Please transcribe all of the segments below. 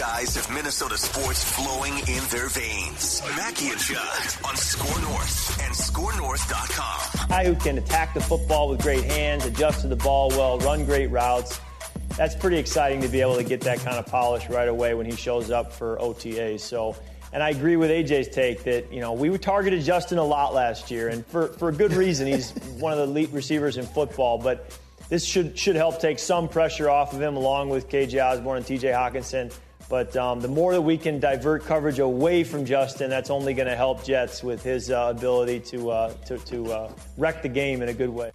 These two guys have Minnesota sports flowing in their veins. Mackey and Judd on Score North and ScoreNorth.com. guy who can attack the football with great hands, adjust to the ball well, run great routes. That's pretty exciting to be able to get that kind of polish right away when he shows up for OTAs. So, and I agree with AJ's take that you know we targeted Justin a lot last year, and for for a good reason. He's one of the elite receivers in football, but this should should help take some pressure off of him, along with KJ Osborn and TJ Hockenson. But um, the more that we can divert coverage away from Justin, that's only going to help Jets with his uh, ability to uh, to, to uh, wreck the game in a good way.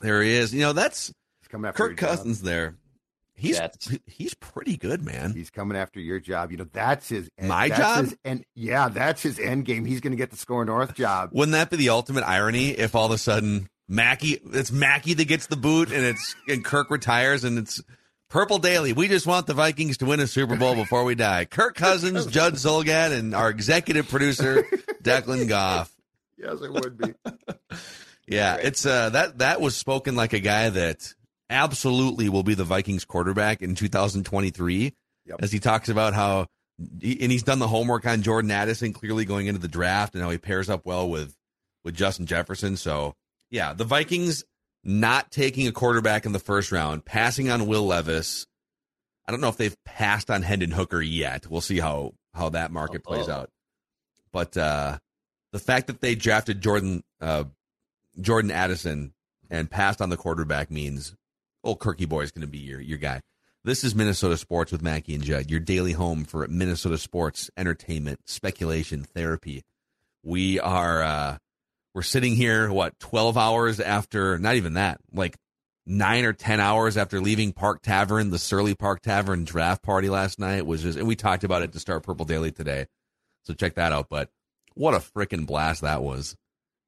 There he is. You know, that's after Kirk your job. Cousins there. He's Jets. he's pretty good, man. He's coming after your job. You know, that's his My that's job? His, and yeah, that's his end game. He's going to get the score north job. Wouldn't that be the ultimate irony if all of a sudden Mackey it's Mackey that gets the boot and it's and Kirk retires and it's Purple Daily. We just want the Vikings to win a Super Bowl before we die. Kirk Cousins, Judd Zulgad, and our executive producer Declan Goff. Yes, it would be. Yeah, it's uh that that was spoken like a guy that absolutely will be the Vikings quarterback in 2023 Yep. as he talks about how and he's done the homework on Jordan Addison clearly going into the draft and how he pairs up well with with Justin Jefferson. So, yeah, the Vikings not taking a quarterback in the first round, passing on Will Levis. I don't know if they've passed on Hendon Hooker yet. We'll see how how that market plays Oh. out. But uh the fact that they drafted Jordan uh Jordan Addison and passed on the quarterback means old Kirky boy is going to be your your guy. This is Minnesota Sports with Mackey and Judd, your daily home for Minnesota sports, entertainment, speculation, therapy. We are uh we're sitting here what 12 hours after not even that, like 9 or 10 hours after leaving Park Tavern, the Surly Park Tavern draft party last night was just and we talked about it to start Purple Daily today. So check that out, but what a freaking blast that was.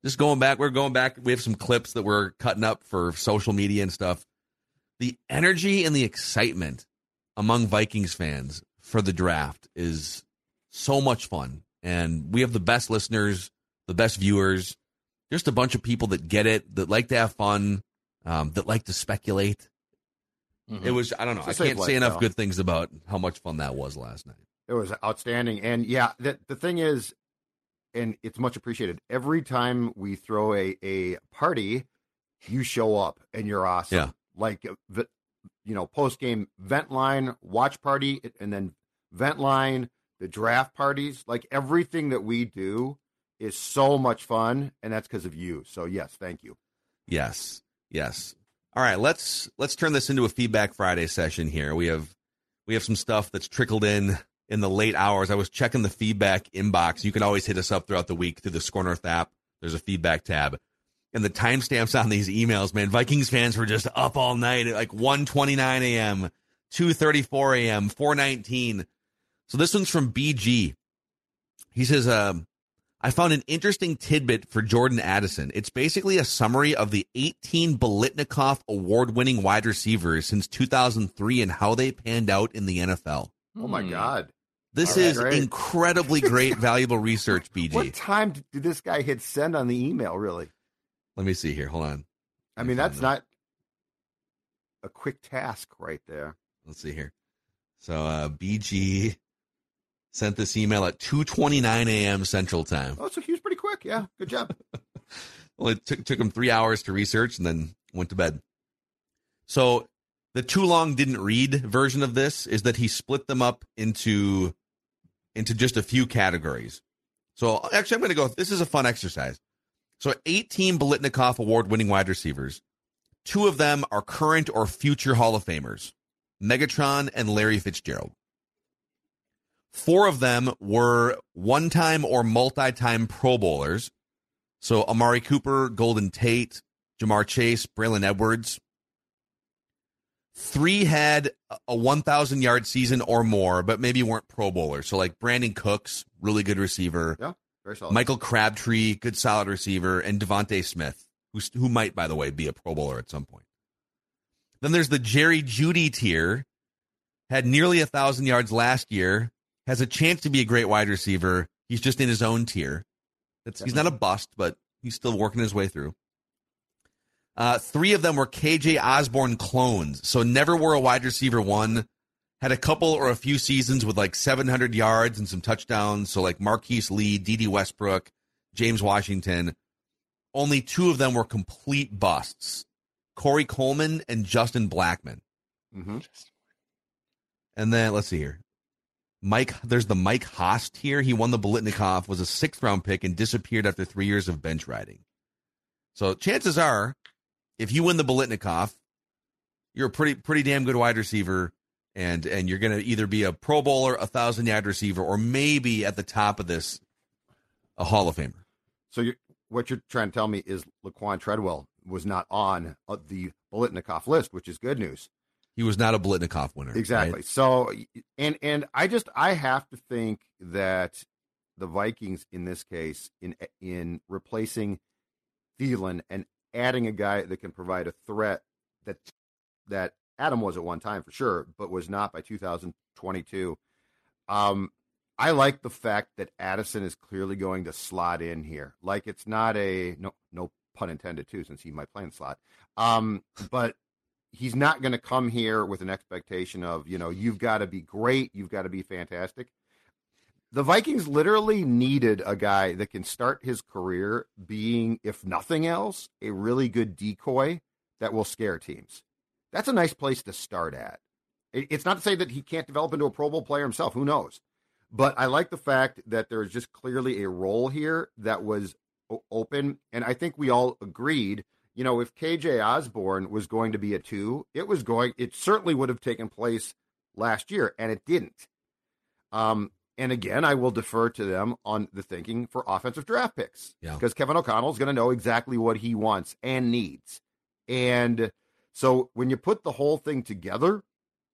Just going back we're going back. We have some clips that we're cutting up for social media and stuff. The energy and the excitement among vikings fans for the draft is so much fun. And we have the best listeners the best viewers just a bunch of people that get it that like to have fun um, that like to speculate it was i don't know It's a i can't say enough lifestyle. good things about how much fun that was last night It was outstanding. And yeah, the, the thing is, and it's much appreciated. Every time we throw a, a party, you show up and you're awesome. Yeah. Like, uh, the, you know, post game vent line, watch party, and then vent line, the draft parties. Like everything that we do is so much fun. And that's because of you. So, yes, thank you. Yes. Yes. All right, let's let's turn this into a feedback Friday session here. We have we have some stuff that's trickled in in the late hours. I was checking the feedback inbox. You can always hit us up throughout the week through the Score North app. There's a feedback tab. And the timestamps on these emails, man, Vikings fans were just up all night at like 1:29 a.m., 2:34 a.m., 4:19. So this one's from BG. He says, um, I found an interesting tidbit for Jordan Addison. It's basically a summary of the 18 Biletnikoff award winning wide receivers since 2003 and how they panned out in the NFL. Oh, my God. This All right, is great. incredibly great, valuable research, BG. What time did this guy hit send on the email, really? Let me see here. Hold on. I mean, that's not a quick task right there. Let's see here. So uh, BG sent this email at 2:29 a.m. Central Time. Oh, so he was pretty quick. Yeah, good job. Well, it took took him three hours to research and then went to bed. So the too long didn't read version of this is that he split them up into into just a few categories. So actually, I'm going to go. This is a fun exercise. So 18 Biletnikoff award winning wide receivers. Two of them are current or future Hall of Famers Megatron and Larry Fitzgerald. Four of them were one time or multi time Pro Bowlers. So Amari Cooper, Golden Tate, Ja'Marr Chase, Braylon Edwards. Three had a 1,000 yard season or more, but maybe weren't Pro Bowlers. So, like Brandin Cooks, really good receiver. Yeah, very solid. Michael Crabtree, good solid receiver. And DeVonta Smith, who, who might, by the way, be a Pro Bowler at some point. Then there's the Jerry Jeudy tier, had nearly a 1,000 yards last year, has a chance to be a great wide receiver. He's just in his own tier. That's, he's not a bust, but he's still working his way through. Uh, three of them were KJ Osborn clones, so never were a wide receiver one. Had a couple or a few seasons with like 700 yards and some touchdowns. So like Marquise Lee, Dede Westbrook, James Washington. Only two of them were complete busts: Corey Coleman and Justin Blackmon. Mm-hmm. And then let's see here. Mike, there's the Mike Hass here. He won the Biletnikoff, was a sixth round pick, and disappeared after three years of bench riding. So chances are, if you win the Biletnikoff, you're a pretty pretty damn good wide receiver, and and you're going to either be a Pro Bowler, a thousand yard receiver, or maybe at the top of this, a Hall of Famer. So you what you're trying to tell me is Laquan Treadwell was not on uh, the Biletnikoff list, which is good news. He was not a Biletnikoff winner. Exactly. right? So and and I just I have to think that the Vikings in this case in in replacing Thielen and adding a guy that can provide a threat that that Adam was at one time for sure, but was not by 2022. Um, I like the fact that Addison is clearly going to slot in here. Like it's not a no no pun intended too, since he might play in slot. Um, but he's not going to come here with an expectation of you know you've got to be great, you've got to be fantastic. The Vikings literally needed a guy that can start his career being, if nothing else, a really good decoy that will scare teams. That's a nice place to start at. It's not to say that he can't develop into a Pro Bowl player himself. Who knows? But I like the fact that there's just clearly a role here that was open. And I think we all agreed, you know, if KJ Osborn was going to be a two, it was going, it certainly would have taken place last year, and it didn't. Um, and again, I will defer to them on the thinking for offensive draft picks Yeah. because Kevin O'Connell is going to know exactly what he wants and needs. And so when you put the whole thing together,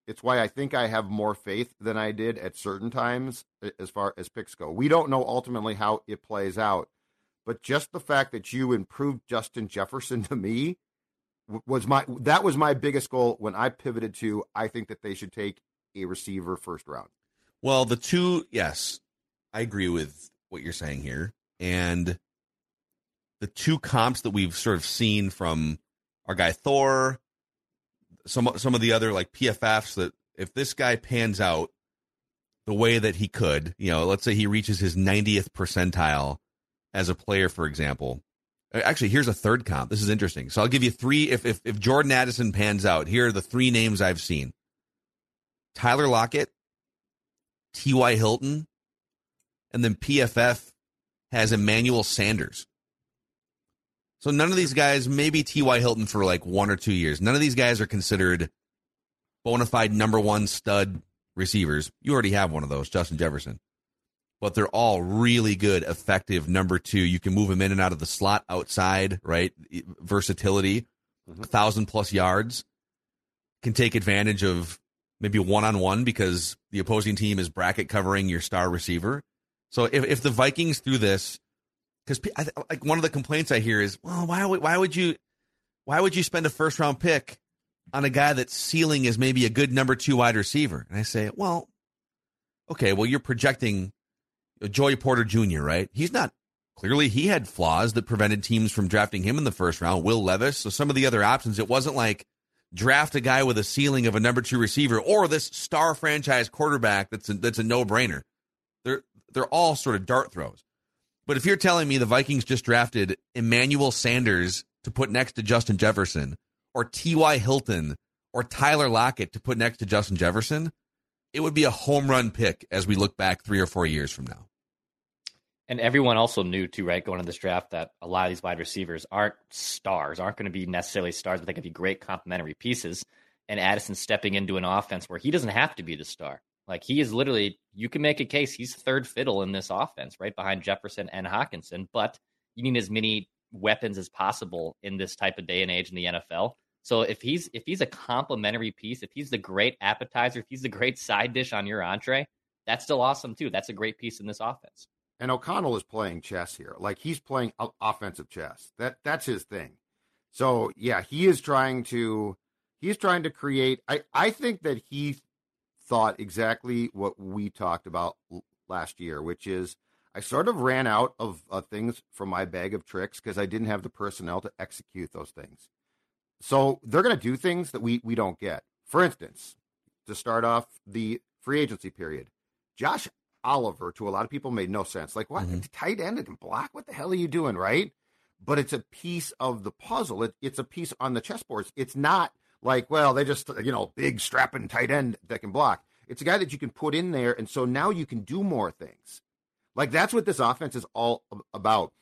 it's why I think I have more faith than I did at certain times as far as picks go. We don't know ultimately how it plays out, but just the fact that you improved Justin Jefferson to me was my that was my biggest goal when I pivoted to I think that they should take a receiver first round. Well, the two, yes, I agree with what you're saying here. And the two comps that we've sort of seen from our guy Thor, some some of the other like PFFs that if this guy pans out the way that he could, you know, let's say he reaches his 90th percentile as a player, for example. Uh, actually, here's a third comp. This is interesting. So I'll give you three. If if, if Jordan Addison pans out, here are the three names I've seen: Tyler Lockett, T.Y. Hilton, and then PFF has Emmanuel Sanders. So none of these guys, maybe T.Y. Hilton for like one or two years, none of these guys are considered bona fide number one stud receivers. You already have one of those, Justin Jefferson. But they're all really good, effective number two. You can move them in and out of the slot outside, right? Versatility, mm-hmm. a thousand plus yards. Can take advantage of maybe one on one because the opposing team is bracket covering your star receiver. So if, if the Vikings threw this, because like one of the complaints I hear is, well, why would why would you why would you spend a first round pick on a guy that's ceiling is maybe a good number two wide receiver? And I say, well, okay, well you're projecting Joey Porter Jr. right? He's not clearly he had flaws that prevented teams from drafting him in the first round. Will Levis, so some of the other options, it wasn't like draft a guy with a ceiling of a number two receiver or this star franchise quarterback that's a, that's a no brainer. They're they're all sort of dart throws. But if you're telling me the Vikings just drafted Emmanuel Sanders to put next to Justin Jefferson, or T.Y. Hilton, or Tyler Lockett to put next to Justin Jefferson, it would be a home run pick as we look back three or four years from now. And everyone also knew too, right, going into this draft that a lot of these wide receivers aren't stars, aren't going to be necessarily stars, but they can be great complementary pieces. And Addison stepping into an offense where he doesn't have to be the star. Like he is literally, you can make a case he's third fiddle in this offense, right behind Jefferson and Hockenson. But you need as many weapons as possible in this type of day and age in the NFL. So if he's if he's a complementary piece, if he's the great appetizer, if he's the great side dish on your entree, that's still awesome too. That's a great piece in this offense. And O'Connell is playing chess here. Like he's playing offensive chess. That that's his thing. So yeah, he is trying to he's trying to create I I think that he thought exactly what we talked about last year, which is I sort of ran out of uh, things from my bag of tricks because I didn't have the personnel to execute those things. So they're going to do things that we we don't get. For instance, to start off the free agency period, Josh Oliver to a lot of people made no sense. Like, what mm-hmm. tight end and block? What the hell are you doing, right? But it's a piece of the puzzle. It, it's a piece on the chessboard. It's not like, well, they just you know big strapping tight end that can block. It's a guy that you can put in there, and so now you can do more things. Like that's what this offense is all about.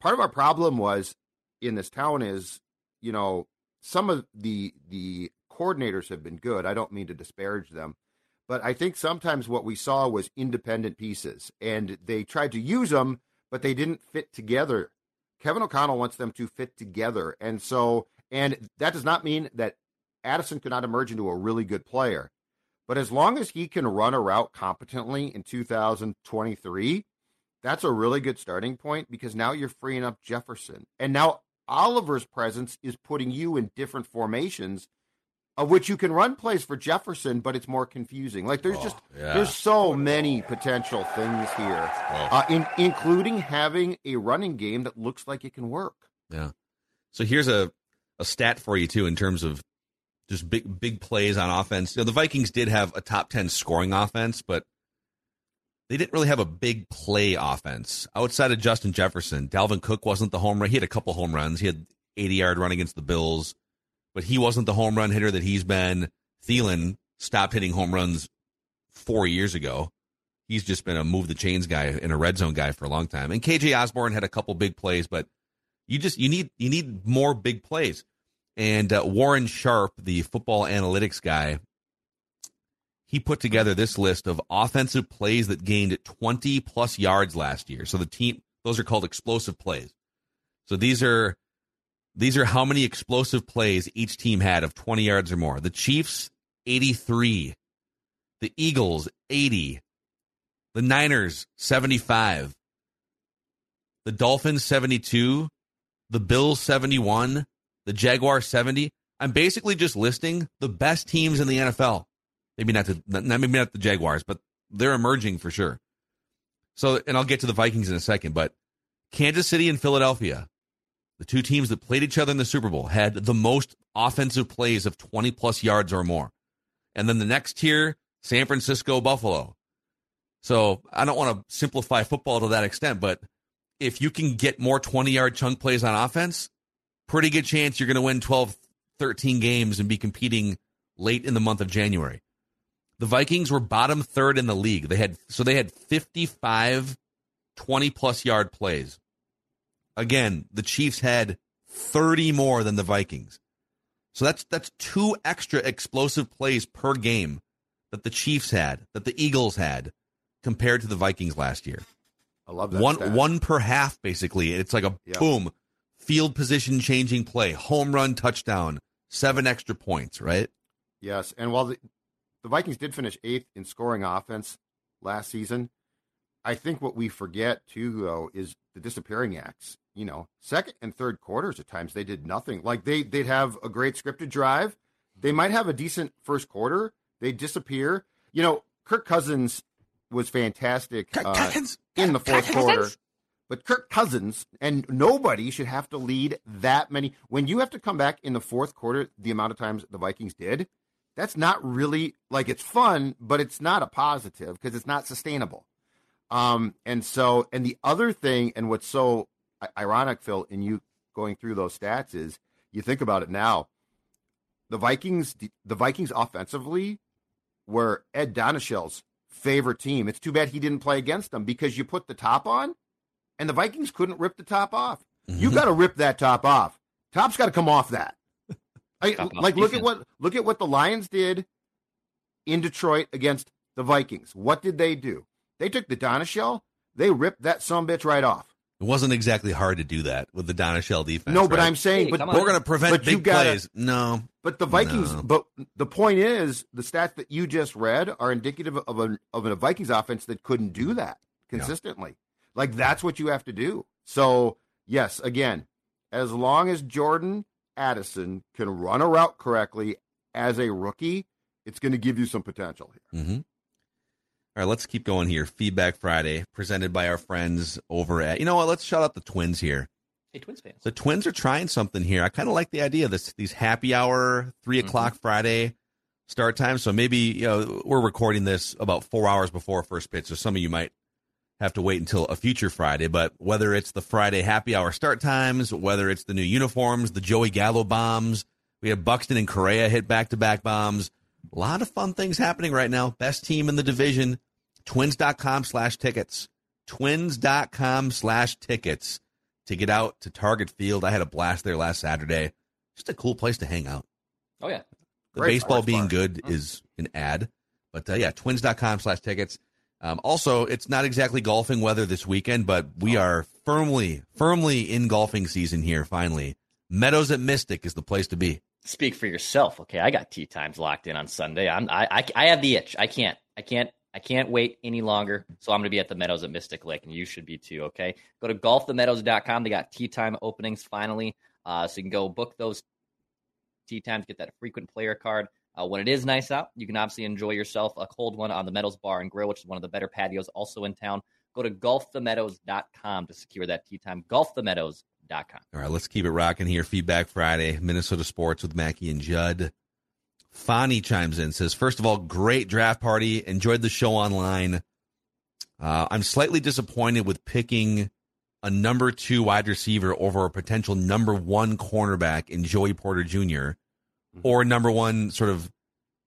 Part of our problem was in this town is, you know, some of the the coordinators have been good. I don't mean to disparage them, but I think sometimes what we saw was independent pieces, and they tried to use them, but they didn't fit together. Kevin O'Connell wants them to fit together, and so and that does not mean that Addison could not emerge into a really good player. But as long as he can run a route competently in 2023, that's a really good starting point because now you're freeing up Jefferson. And now Oliver's presence is putting you in different formations of which you can run plays for Jefferson, but it's more confusing. Like there's oh, just yeah. there's so many potential things here, oh. uh, in, including having a running game that looks like it can work. Yeah. So here's a a stat for you too in terms of just big big plays on offense. You know, the Vikings did have a top ten scoring offense, but they didn't really have a big play offense outside of Justin Jefferson. Dalvin Cook wasn't the home run. He had a couple home runs. He had 80 yard run against the Bills but he wasn't the home run hitter that he's been. Thielen stopped hitting home runs four years ago. He's just been a move the chains guy and a red zone guy for a long time. And KJ Osborn had a couple big plays, but you just you need you need more big plays. And uh, Warren Sharp, the football analytics guy, he put together this list of offensive plays that gained 20 plus yards last year. So the team those are called explosive plays. So these are these are how many explosive plays each team had of 20 yards or more. The Chiefs, 83. The Eagles, 80. The Niners, 75. The Dolphins, 72. The Bills, 71. The Jaguars, 70. I'm basically just listing the best teams in the NFL. Maybe not the maybe not the Jaguars, but they're emerging for sure. So, and I'll get to the Vikings in a second, but Kansas City and Philadelphia, the two teams that played each other in the Super Bowl had the most offensive plays of 20 plus yards or more. And then the next tier, San Francisco, Buffalo. So I don't want to simplify football to that extent, but if you can get more 20 yard chunk plays on offense, pretty good chance you're going to win 12, 13 games and be competing late in the month of January. The Vikings were bottom third in the league. They had so they had 55 20 plus yard plays. Again, the Chiefs had 30 more than the Vikings. So that's that's two extra explosive plays per game that the Chiefs had, that the Eagles had compared to the Vikings last year. I love that. One stat. one per half basically. It's like a yep. boom, field position changing play, home run touchdown, seven extra points, right? Yes, and while the, the Vikings did finish 8th in scoring offense last season, I think what we forget too though is the disappearing acts you know, second and third quarters at times they did nothing. Like they they'd have a great scripted drive. They might have a decent first quarter. They disappear. You know, Kirk Cousins was fantastic uh, in the fourth quarter. But Kirk Cousins and nobody should have to lead that many. When you have to come back in the fourth quarter, the amount of times the Vikings did, that's not really like it's fun, but it's not a positive because it's not sustainable. Um, and so, and the other thing, and what's so ironic, Phil, in you going through those stats is you think about it now. The Vikings, the Vikings offensively were Ed Donatell's favorite team. It's too bad he didn't play against them because you put the top on, and the Vikings couldn't rip the top off. Mm-hmm. You got to rip that top off. Top's got to come off that. I, like look at what look at what the Lions did in Detroit against the Vikings. What did they do? They took the Donatell, they ripped that some bitch right off. It wasn't exactly hard to do that with the Donatell defense. No, but right? I'm saying, hey, but we're going to prevent big gotta, plays. No, but the Vikings. No. But the point is, the stats that you just read are indicative of a of a Vikings offense that couldn't do that consistently. Yeah. Like that's what you have to do. So yes, again, as long as Jordan Addison can run a route correctly as a rookie, it's going to give you some potential here. Mm-hmm. All right, let's keep going here. Feedback Friday, presented by our friends over at. You know what? Let's shout out the Twins here. Hey, Twins fans. The Twins are trying something here. I kind of like the idea of this. These happy hour, 3 mm-hmm. o'clock Friday start time. So maybe you know we're recording this about four hours before first pitch. So some of you might have to wait until a future Friday. But whether it's the Friday happy hour start times, whether it's the new uniforms, the Joey Gallo bombs, we have Buxton and Correa hit back to back bombs. A lot of fun things happening right now. Best team in the division. Twins.com slash tickets. Twins.com slash tickets to get out to Target Field. I had a blast there last Saturday. Just a cool place to hang out. Oh, yeah. The Great baseball being good mm. is an ad. But uh, yeah, twins.com slash tickets. Um, also, it's not exactly golfing weather this weekend, but we oh. are firmly, firmly in golfing season here, finally. Meadows at Mystic is the place to be. Speak for yourself. Okay, I got tee times locked in on Sunday. I'm, I, I, I have the itch. I can't, I can't I can't wait any longer. So I'm going to be at the Meadows at Mystic Lake, and you should be too. Okay. Go to golfthemeadows.com. They got tee time openings finally. Uh, so you can go book those tee times, get that frequent player card. Uh, when it is nice out, you can obviously enjoy yourself a cold one on the Meadows Bar and Grill, which is one of the better patios also in town. Go to golfthemeadows.com to secure that tee time. Golfthemeadows.com. All right, let's keep it rocking here. Feedback Friday, Minnesota Sports with Mackey and Judd. Fani chimes in, says, First of all, great draft party. Enjoyed the show online. Uh, I'm slightly disappointed with picking a number two wide receiver over a potential number one cornerback in Joey Porter Jr. Mm-hmm. or number one sort of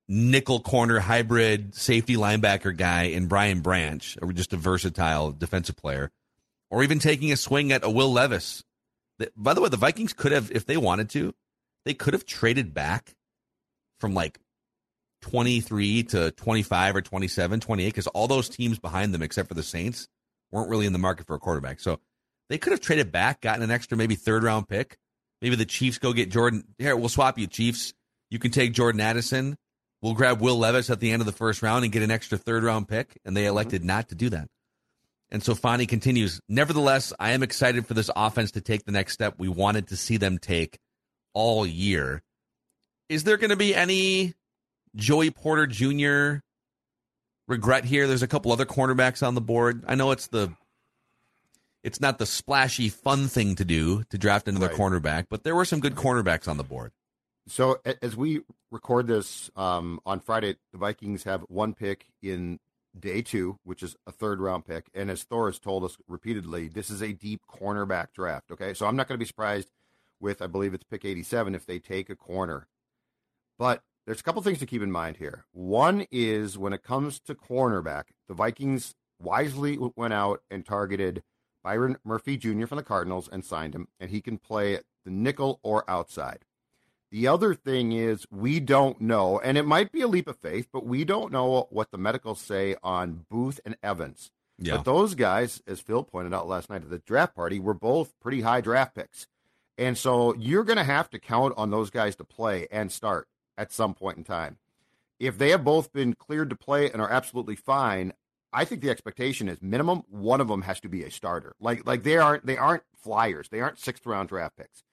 nickel corner hybrid safety linebacker guy in Brian Branch, or just a versatile defensive player, or even taking a swing at a Will Levis. By the way, the Vikings could have, if they wanted to, they could have traded back from like 23 to 25 or 27, 28, because all those teams behind them, except for the Saints, weren't really in the market for a quarterback. So they could have traded back, gotten an extra maybe third round pick. Maybe the Chiefs go get Jordan. Here, we'll swap you, Chiefs. You can take Jordan Addison. We'll grab Will Levis at the end of the first round and get an extra third round pick. And they mm-hmm. elected mm-hmm. not to do that. And so Fani continues. Nevertheless, I am excited for this offense to take the next step we wanted to see them take all year. Is there going to be any Joey Porter Jr. regret here? There's a couple other cornerbacks on the board. I know it's the it's not the splashy fun thing to do to draft another right. cornerback, but there were some good cornerbacks on the board. So as we record this um, on Friday, the Vikings have one pick in day two, which is a third round pick. And as Thor has told us repeatedly, this is a deep cornerback draft. Okay. So I'm not going to be surprised with, I believe it's pick 87, if they take a corner. But there's a couple things to keep in mind here. One is when it comes to cornerback, the Vikings wisely went out and targeted Byron Murphy Jr. from the Cardinals and signed him, and he can play the nickel or outside. The other thing is we don't know, and it might be a leap of faith, but we don't know what the medicals say on Booth and Evans. Yeah. But those guys, as Phil pointed out last night at the draft party, were both pretty high draft picks. And so you're going to have to count on those guys to play and start at some point in time. If they have both been cleared to play and are absolutely fine, I think the expectation is minimum one of them has to be a starter. Like like they aren't they aren't flyers. They aren't sixth round draft picks.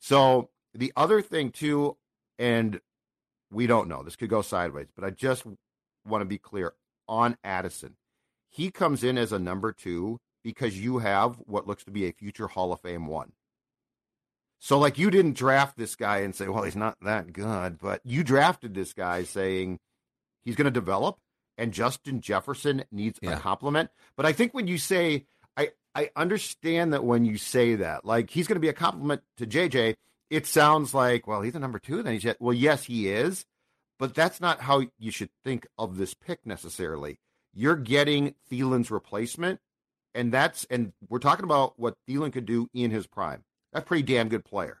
So the other thing too, and we don't know, this could go sideways, but I just want to be clear on Addison. He comes in as a number two because you have what looks to be a future Hall of Fame one. So, like, you didn't draft this guy and say, well, he's not that good, but you drafted this guy saying he's going to develop and Justin Jefferson needs yeah. a compliment. But I think when you say, I, I understand that when you say that, like, he's going to be a compliment to JJ, it sounds like, well, he's a number two. Then he's, well, yes, he is. but that's not how you should think of this pick necessarily. You're getting Thielen's replacement, and that's and we're talking about what Thielen could do in his prime. That's a pretty damn good player.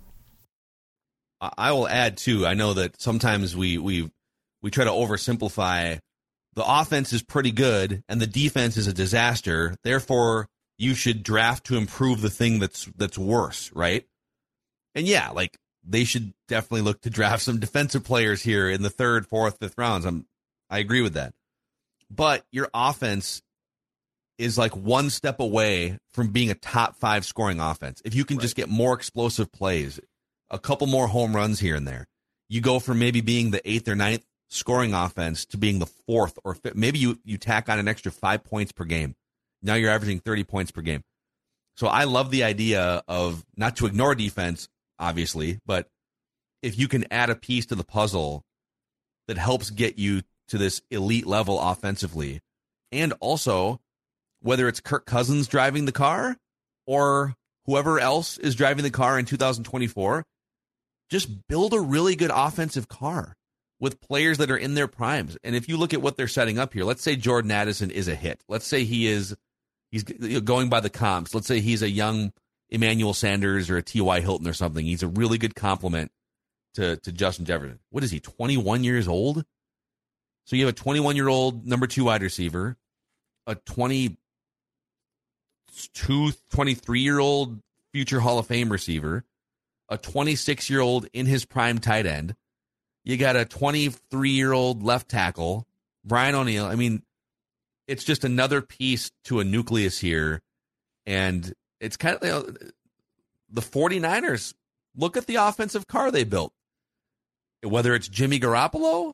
I will add too. I know that sometimes we we we try to oversimplify. The offense is pretty good, and the defense is a disaster. Therefore, you should draft to improve the thing that's that's worse, right? And yeah, like they should definitely look to draft some defensive players here in the third, fourth, fifth rounds. I'm I agree with that. But your offense is like one step away from being a top five scoring offense. If you can right. just get more explosive plays, a couple more home runs here and there. You go from maybe being the eighth or ninth scoring offense to being the fourth or fifth. Maybe you, you tack on an extra five points per game. Now you're averaging 30 points per game. So I love the idea of not to ignore defense, obviously, but if you can add a piece to the puzzle that helps get you to this elite level offensively, and also whether it's Kirk Cousins driving the car or whoever else is driving the car in 2024, just build a really good offensive car with players that are in their primes. And if you look at what they're setting up here, let's say Jordan Addison is a hit. Let's say he is he's going by the comps. Let's say he's a young Emmanuel Sanders or a T.Y. Hilton or something. He's a really good complement to, to Justin Jefferson. What is he, 21 years old? So you have a 21 year old number two wide receiver, a 22, 23 year old future Hall of Fame receiver, a 26 year old in his prime tight end. You got a 23 year old left tackle, Brian O'Neill. I mean, it's just another piece to a nucleus here. And it's kind of you know, the 49ers look at the offensive car they built. Whether it's Jimmy Garoppolo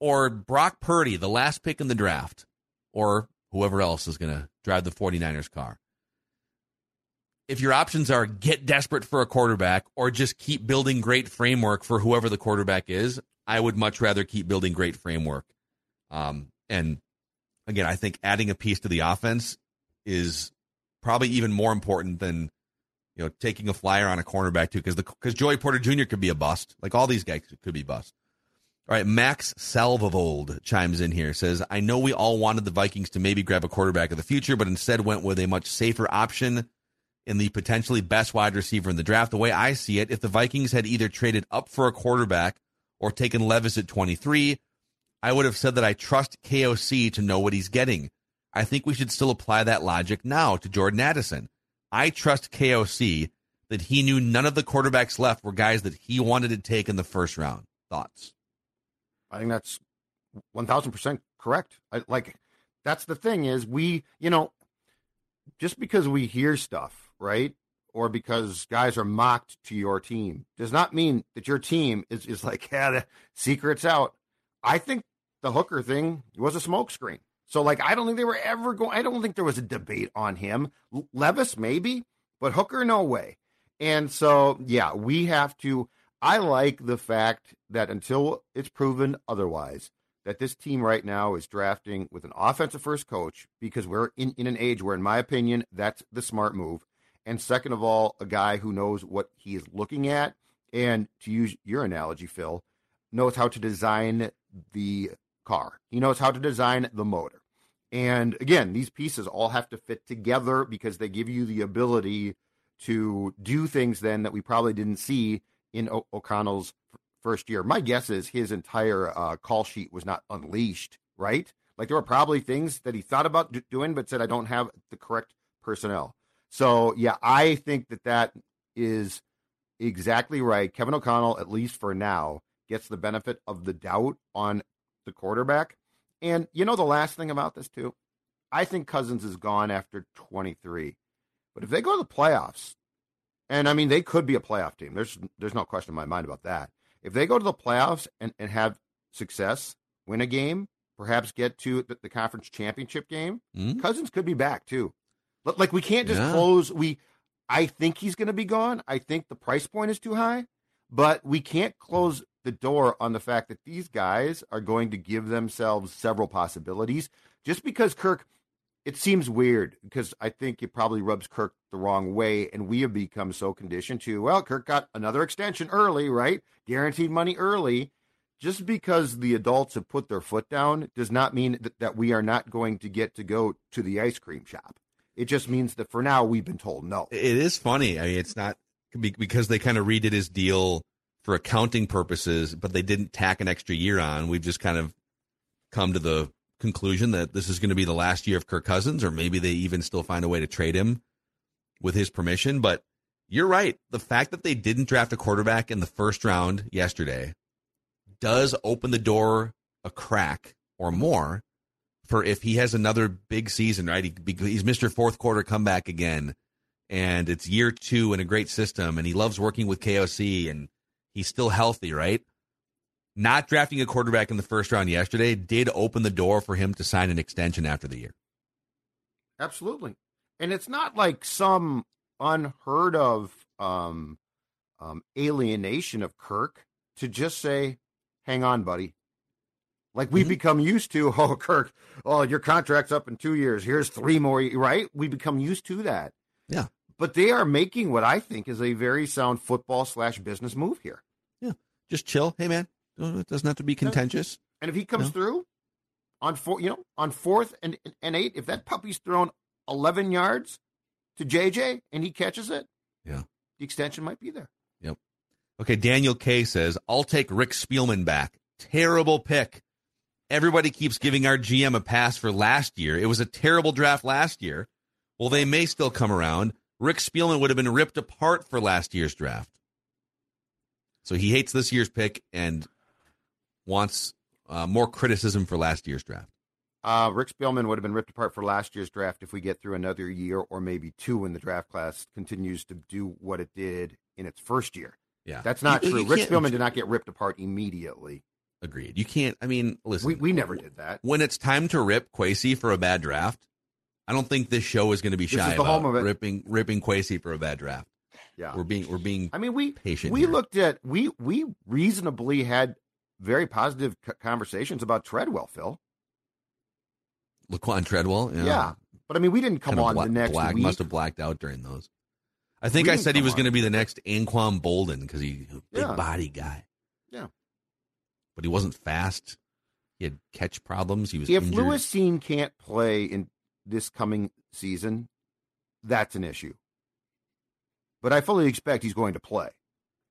or Brock Purdy, the last pick in the draft, or whoever else is going to drive the 49ers car if your options are get desperate for a quarterback or just keep building great framework for whoever the quarterback is, I would much rather keep building great framework. Um, and again, I think adding a piece to the offense is probably even more important than you know taking a flyer on a cornerback too, because the because Joey Porter Jr. could be a bust. Like all these guys could be bust. All right, Max Salvovold chimes in here says, "I know we all wanted the Vikings to maybe grab a quarterback of the future, but instead went with a much safer option." In the potentially best wide receiver in the draft. The way I see it, if the Vikings had either traded up for a quarterback or taken Levis at 23, I would have said that I trust KOC to know what he's getting. I think we should still apply that logic now to Jordan Addison. I trust KOC that he knew none of the quarterbacks left were guys that he wanted to take in the first round. Thoughts? I think that's 1000% correct. I, like, that's the thing is we, you know, just because we hear stuff right? Or because guys are mocked to your team does not mean that your team is, is like, yeah, the secret's out. I think the hooker thing was a smokescreen. So, like, I don't think they were ever going, I don't think there was a debate on him. Levis, maybe, but Hooker, no way. And so, yeah, we have to. I like the fact that until it's proven otherwise, that this team right now is drafting with an offensive first coach because we're in, in an age where, in my opinion, that's the smart move. And second of all, a guy who knows what he is looking at. And to use your analogy, Phil, knows how to design the car. He knows how to design the motor. And again, these pieces all have to fit together because they give you the ability to do things then that we probably didn't see in o- O'Connell's first year. My guess is his entire uh, call sheet was not unleashed right? Like there were probably things that he thought about do- doing, but said, I don't have the correct personnel. So, yeah, I think that that is exactly right. Kevin O'Connell, at least for now, gets the benefit of the doubt on the quarterback. And you know, the last thing about this, too, I think Cousins is gone after 23. But if they go to the playoffs, and I mean, they could be a playoff team. There's there's no question in my mind about that. If they go to the playoffs and, and have success, win a game, perhaps get to the, the conference championship game, Mhm. Cousins could be back too. But like we can't just Yeah. close. We, I think he's going to be gone. I think the price point is too high, but we can't close the door on the fact that these guys are going to give themselves several possibilities. Just because Kirk, it seems weird because I think it probably rubs Kirk the wrong way, and we have become so conditioned to well, Kirk got another extension early, right? Guaranteed money early. Just because the adults have put their foot down does not mean that, that we are not going to get to go to the ice cream shop. It just means that for now we've been told no. It is funny. I mean, it's not because they kind of redid his deal for accounting purposes, but they didn't tack an extra year on. We've just kind of come to the conclusion that this is going to be the last year of Kirk Cousins, or maybe they even still find a way to trade him with his permission. But you're right. The fact that they didn't draft a quarterback in the first round yesterday does open the door a crack or more for if he has another big season, right? He, he's Mr. Fourth Quarter comeback again, and it's year two in a great system, and he loves working with KOC, and he's still healthy, right? Not drafting a quarterback in the first round yesterday did open the door for him to sign an extension after the year. Absolutely. And it's not like some unheard of um, um, alienation of Kirk to just say, hang on, buddy. Like we Mhm. become used to, oh, Kirk, oh, your contract's up in two years. Here's three more, right? We become used to that. Yeah. But they are making what I think is a very sound football slash business move here. Yeah. Just chill. Hey, man, it doesn't have to be contentious. And if he comes No. through on four, you know, on fourth and and eight, if that puppy's thrown eleven yards to JJ and he catches it, Yeah. the extension might be there. Yep. Okay, Daniel K says, I'll take Rick Spielman back. Terrible pick. Everybody keeps giving our GM a pass for last year. It was a terrible draft last year. Well, they may still come around. Rick Spielman would have been ripped apart for last year's draft. So he hates this year's pick and wants uh, more criticism for last year's draft. Uh, Rick Spielman would have been ripped apart for last year's draft if we get through another year or maybe two when the draft class continues to do what it did in its first year. Yeah. That's not You- true. you Rick Spielman did not get ripped apart immediately. Agreed. You can't, I mean, listen. We, we never did that. when it's time to rip Kwesi for a bad draft, I don't think this show is going to be shy the about home of it. ripping ripping Kwesi for a bad draft. Yeah. We're being we're being I mean, we patient. we here. looked at we we reasonably had very positive conversations about Treadwell, Phil. Laquan Treadwell. Yeah, Yeah. But I mean, we didn't come Kind on bla- the next black, week. Must have blacked out during those. I think We I said he was going to be the next Anquan Boldin because he big Yeah. body guy. Yeah. But he wasn't fast. He had catch problems. He was if injured. Lewis Cine can't play in this coming season, that's an issue. But I fully expect he's going to play.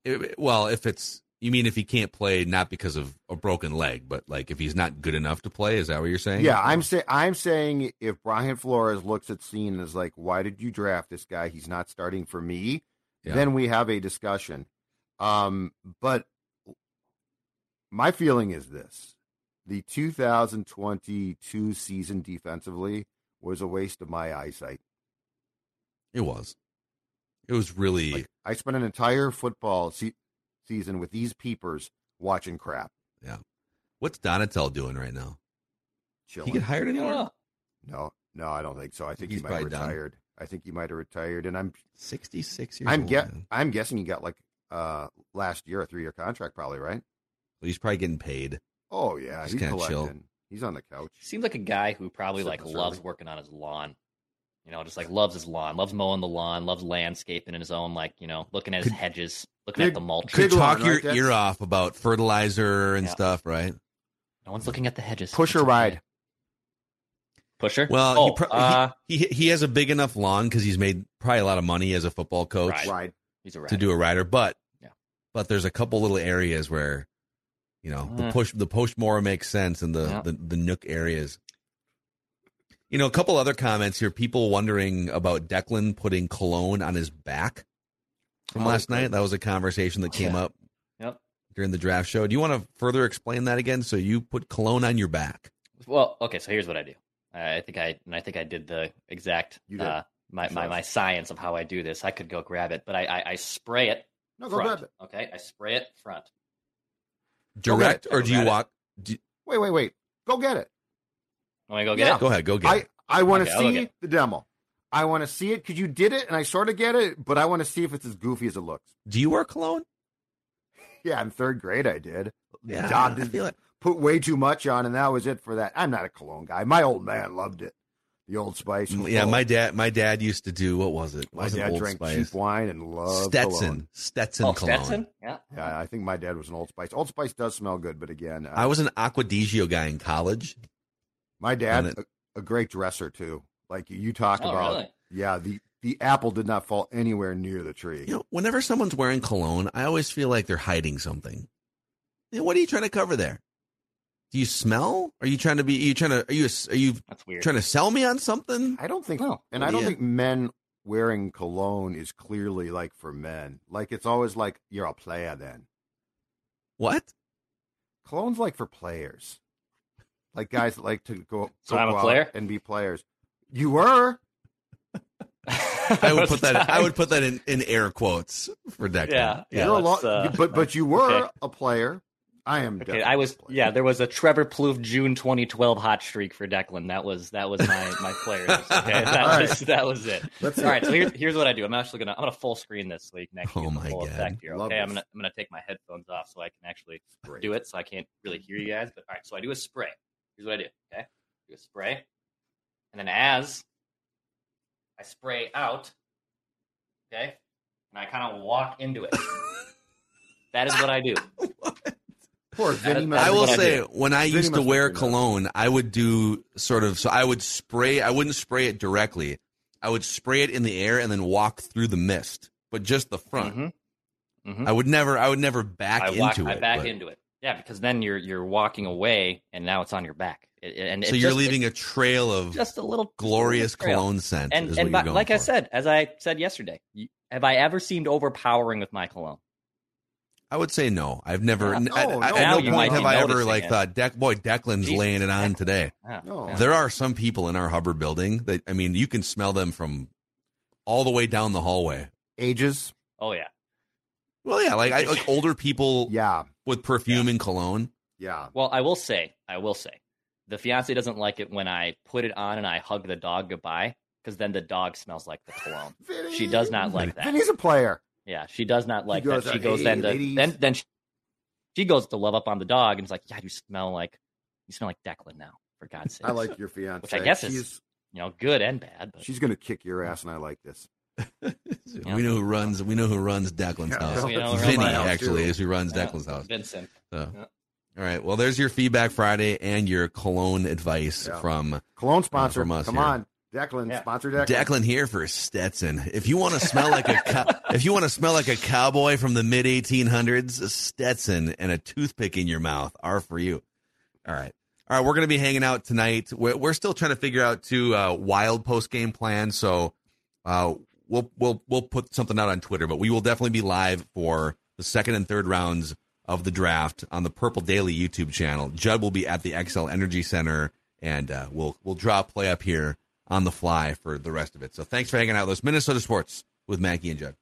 It- well, if it's you mean if he can't play not because of a broken leg, but like if he's not good enough to play, is that what you're saying? Yeah, I'm say I'm saying if Brian Flores looks at Cine and is like, "Why did you draft this guy? He's not starting for me." Yeah. Then we have a discussion. Um, but my feeling is this: the 2022 season defensively was a waste of my eyesight. it was. It was really Like, I spent an entire football se- season with these peepers watching crap. Yeah. What's Donatell doing right now? He get hired anymore? No, no, I don't think so. I think He's he might have probably done. retired. I think he might have retired, and I'm Sixty six years I'm old. get man. I'm guessing he got like uh last year a three year contract, probably right. Well, he's probably getting paid. Oh yeah, Just he's kinda chill. He's on the couch. seems like a guy who probably Sit like loves early. working on his lawn. You know, just like loves his lawn, loves mowing the lawn, loves landscaping in his own, like you know, looking at his Could- hedges, looking Big- at the mulch. Could talk lawn, your right? Ear off about fertilizer and Yeah. stuff, right? No one's looking at the hedges. Pusher It's okay. ride. Pusher. Well, oh, he, pro- uh, he, he he has a big enough lawn because he's made probably a lot of money as a football coach Right. Ride. he's a to do a rider, but Yeah. but there's a couple little areas where You know, the Eh. push the post more makes sense in the, Yeah. the the nook areas. You know, a couple other comments here. People wondering about Declan putting cologne on his back from Oh, last night. That was a conversation that came Yeah. up Yep. during the draft show. Do you want to further explain that again? So you put cologne on your back. Well, okay, so here's what I do. I think I and I think I did the exact You did. uh, my, my my science of how I do this. I could go grab it, but I I, I spray it No, go front. grab it. Okay, I spray it front. Direct, Okay. or do you Got walk? Do, Wait, wait, wait. Go get it. Want me to go get Yeah. it? go ahead, go get I, it. I want to Okay, see the demo. I want to see it because you did it and I sort of get it, but I want to see if it's as goofy as it looks. Do you wear cologne? Yeah, in third grade I did. Yeah, Dog I feel it. Put way too much on, and that was it for that. I'm not a cologne guy. My old man loved it. The Old Spice. Yeah, full. my dad. My dad used to do what was it? my Wasn't dad Old drank Spice. cheap wine and loved Stetson. cologne. Stetson Oh, cologne. Stetson? Yeah. Yeah, I think my dad was an Old Spice. Old Spice does smell good, but again, uh, I was an Acqua di Gio guy in college. my dad and a, a great dresser too. Like you talk Oh, about, really? yeah. The the apple did not fall anywhere near the tree. You know, whenever someone's wearing cologne, I always feel like they're hiding something. You know, what are you trying to cover there? Do you smell? Are you trying to be? Are you trying to? Are you? Are you That's weird. trying to sell me on something? I don't think, No. and I don't Yeah. think men wearing cologne is clearly like for men. Like it's always like you're a player. Then What? cologne's like for players, like guys that like to go. So go I'm a player? and be players. You were. I would put that. I would put that in, in air quotes for Declan. Yeah, yeah. you're a let's, lo- uh, but but you were okay. a player. I am. Okay, definitely I was a yeah. There was a Trevor Plouffe June 2012 hot streak for Declan. That was that was my my players. Okay, that All was that was it. Let's All right, so here's here's what I do. I'm actually gonna I'm gonna full screen this so you can actually Oh get the full God. effect here. Love Okay, I'm gonna I'm gonna take my headphones off so I can actually Great. do it. So I can't really hear you guys. But all right, so I do a spray. Here's what I do. Okay, do a spray, and then as I spray out, okay, and I kind of walk into it. that is what I do. Poor Vinny is- I will say do. when I Vinny used to wear have been nuts. cologne, I would do sort of so I would spray I wouldn't spray it directly. I would spray it in the air and then walk through the mist, but just the front. Mhm. Mhm. I would never I would never back I walk, into I it. back but- into it. Yeah, because then you're you're walking away, and now it's on your back. It- it- and so you're just- leaving a trail of just a little glorious little trail. cologne scent. And is and what by- you're going like I said, as I said yesterday, you- have I ever seemed overpowering with my cologne? I would say no. I've never. Yeah. I- No, I- no. at Now no point have I ever like it. thought, Deck boy, Declan's Jesus. laying it on today. Yeah. No. There are some people in our Hubbard building that I mean, you can smell them from all the way down the hallway. ages. Oh yeah. Well, yeah, like I, like older people Yeah, with perfume and cologne. yeah. Well, I will say, I will say, the fiance doesn't like it when I put it on and I hug the dog goodbye because then the dog smells like the cologne. Vinny. She does not like that. Vinny's a player. Yeah, she does not like goes, that. She uh, goes "Hey, then to, then then she, she goes to love up on the dog and is like, "Yeah, you smell like you smell like Declan now." For God's sake, I like your fiance. Which I guess is- she's you know good and bad. But she's gonna kick your ass, and I like this. We know who runs. We know who runs Declan's Yeah. house. We Vinny house, actually too. is who runs Yeah, Declan's house. Vincent. So, Yeah. all right. Well, there's your feedback Friday and your cologne advice Yeah. from Cologne sponsor. from us Come here. on, Declan. Yeah. Sponsor Declan. Declan here for Stetson. If you want to smell like a cow- if you want to smell like a cowboy from the mid 1800s, Stetson and a toothpick in your mouth are for you. All right. All right, we're going to be hanging out tonight. We're, we're still trying to figure out two uh, wild post game plans, so uh, we'll we'll we'll put something out on Twitter. But we will definitely be live for the second and third rounds of the draft on the Purple Daily YouTube channel. Judd will be at the Xcel Energy Center, and uh, we'll we'll draw a play up here on the fly for the rest of it. So thanks for hanging out with us, Minnesota Sports with Mackey and Judd.